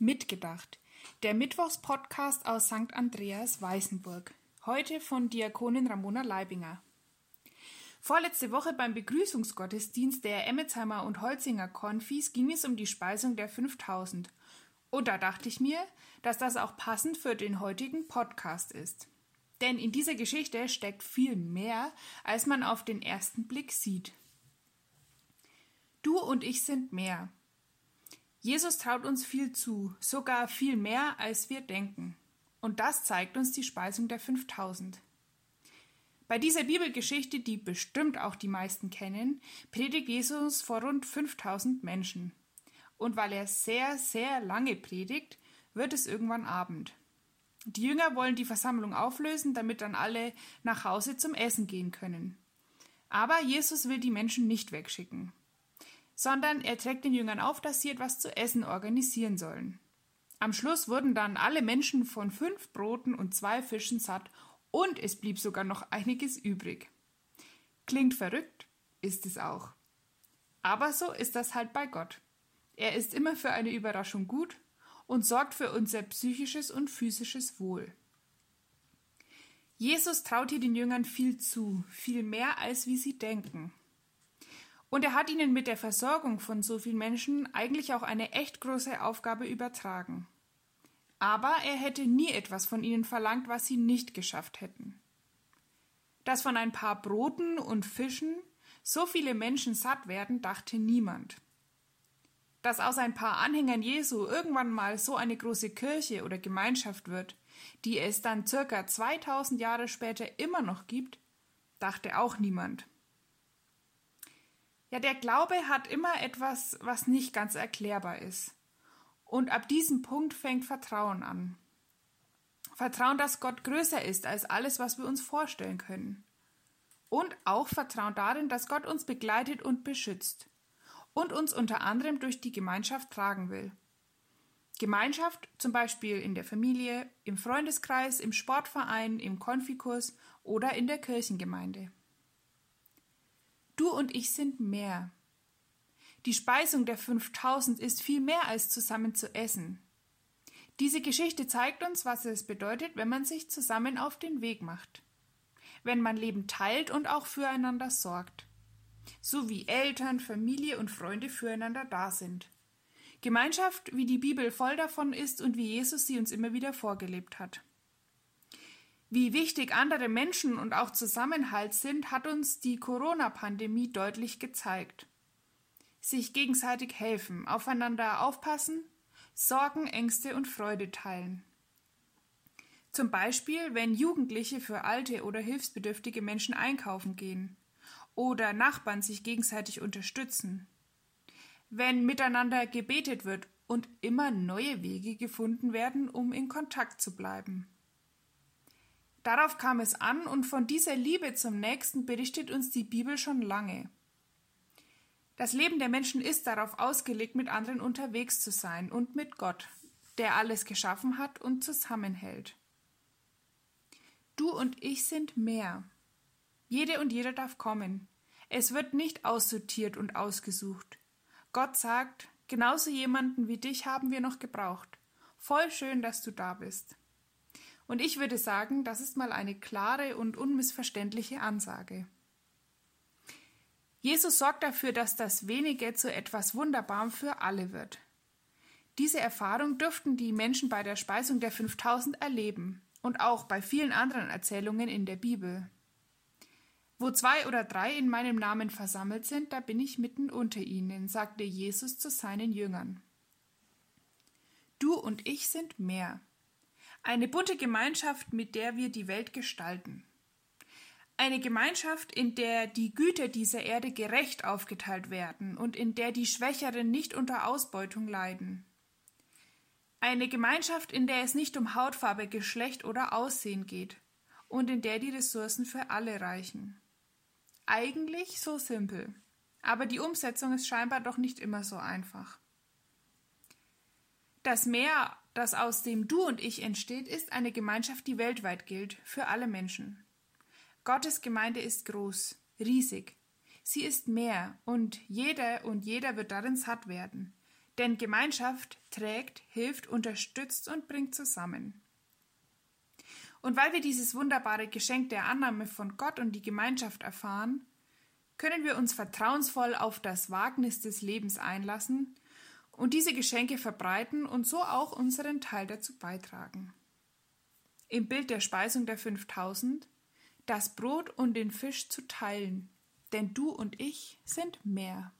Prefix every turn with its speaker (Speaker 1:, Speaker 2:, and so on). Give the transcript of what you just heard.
Speaker 1: Mitgedacht, der Mittwochspodcast aus St. Andreas Weißenburg. Heute von Diakonin Ramona Leibinger. Vorletzte Woche beim Begrüßungsgottesdienst der Emmetsheimer und Holzinger Konfis ging es um die Speisung der 5000. Und da dachte ich mir, dass das auch passend für den heutigen Podcast ist. Denn in dieser Geschichte steckt viel mehr, als man auf den ersten Blick sieht. Du und ich sind mehr. Jesus traut uns viel zu, sogar viel mehr, als wir denken. Und das zeigt uns die Speisung der 5000. Bei dieser Bibelgeschichte, die bestimmt auch die meisten kennen, predigt Jesus vor rund 5000 Menschen. Und weil er sehr, sehr lange predigt, wird es irgendwann Abend. Die Jünger wollen die Versammlung auflösen, damit dann alle nach Hause zum Essen gehen können. Aber Jesus will die Menschen nicht wegschicken, sondern er trägt den Jüngern auf, dass sie etwas zu essen organisieren sollen. Am Schluss wurden dann alle Menschen von fünf Broten und zwei Fischen satt und es blieb sogar noch einiges übrig. Klingt verrückt, ist es auch. Aber so ist das halt bei Gott. Er ist immer für eine Überraschung gut und sorgt für unser psychisches und physisches Wohl. Jesus traut hier den Jüngern viel zu, viel mehr als wie sie denken. Und er hat ihnen mit der Versorgung von so vielen Menschen eigentlich auch eine echt große Aufgabe übertragen. Aber er hätte nie etwas von ihnen verlangt, was sie nicht geschafft hätten. Dass von ein paar Broten und Fischen so viele Menschen satt werden, dachte niemand. Dass aus ein paar Anhängern Jesu irgendwann mal so eine große Kirche oder Gemeinschaft wird, die es dann circa 2000 Jahre später immer noch gibt, dachte auch niemand. Ja, der Glaube hat immer etwas, was nicht ganz erklärbar ist. Und ab diesem Punkt fängt Vertrauen an. Vertrauen, dass Gott größer ist als alles, was wir uns vorstellen können. Und auch Vertrauen darin, dass Gott uns begleitet und beschützt und uns unter anderem durch die Gemeinschaft tragen will. Gemeinschaft zum Beispiel in der Familie, im Freundeskreis, im Sportverein, im Konfikurs oder in der Kirchengemeinde. Du und ich sind mehr. Die Speisung der 5000 ist viel mehr als zusammen zu essen. Diese Geschichte zeigt uns, was es bedeutet, wenn man sich zusammen auf den Weg macht. Wenn man Leben teilt und auch füreinander sorgt. So wie Eltern, Familie und Freunde füreinander da sind. Gemeinschaft, wie die Bibel voll davon ist und wie Jesus sie uns immer wieder vorgelebt hat. Wie wichtig andere Menschen und auch Zusammenhalt sind, hat uns die Corona-Pandemie deutlich gezeigt sich gegenseitig helfen, aufeinander aufpassen, Sorgen, Ängste und Freude teilen. Zum Beispiel, wenn Jugendliche für alte oder hilfsbedürftige Menschen einkaufen gehen oder Nachbarn sich gegenseitig unterstützen. Wenn miteinander gebetet wird und immer neue Wege gefunden werden, um in Kontakt zu bleiben. Darauf kam es an und von dieser Liebe zum Nächsten berichtet uns die Bibel schon lange. Das Leben der Menschen ist darauf ausgelegt, mit anderen unterwegs zu sein und mit Gott, der alles geschaffen hat und zusammenhält. Du und ich sind mehr. Jede und jeder darf kommen. Es wird nicht aussortiert und ausgesucht. Gott sagt, genauso jemanden wie dich haben wir noch gebraucht. Voll schön, dass du da bist. Und ich würde sagen, das ist mal eine klare und unmissverständliche Ansage. Jesus sorgt dafür, dass das Wenige zu etwas Wunderbarem für alle wird. Diese Erfahrung dürften die Menschen bei der Speisung der 5000 erleben und auch bei vielen anderen Erzählungen in der Bibel. Wo zwei oder drei in meinem Namen versammelt sind, da bin ich mitten unter ihnen, sagte Jesus zu seinen Jüngern. Du und ich sind mehr. Eine bunte Gemeinschaft, mit der wir die Welt gestalten. Eine Gemeinschaft, in der die Güter dieser Erde gerecht aufgeteilt werden und in der die Schwächeren nicht unter Ausbeutung leiden. Eine Gemeinschaft, in der es nicht um Hautfarbe, Geschlecht oder Aussehen geht und in der die Ressourcen für alle reichen. Eigentlich so simpel, aber die Umsetzung ist scheinbar doch nicht immer so einfach. Das Meer, das aus dem Du und Ich entsteht, ist eine Gemeinschaft, die weltweit gilt, für alle Menschen. Gottes Gemeinde ist groß, riesig. Sie ist mehr, und jeder und jeder wird darin satt werden. Denn Gemeinschaft trägt, hilft, unterstützt und bringt zusammen. Und weil wir dieses wunderbare Geschenk der Annahme von Gott und die Gemeinschaft erfahren, können wir uns vertrauensvoll auf das Wagnis des Lebens einlassen und diese Geschenke verbreiten und so auch unseren Teil dazu beitragen. Im Bild der Speisung der 5000 das Brot und den Fisch zu teilen, denn du und ich sind mehr.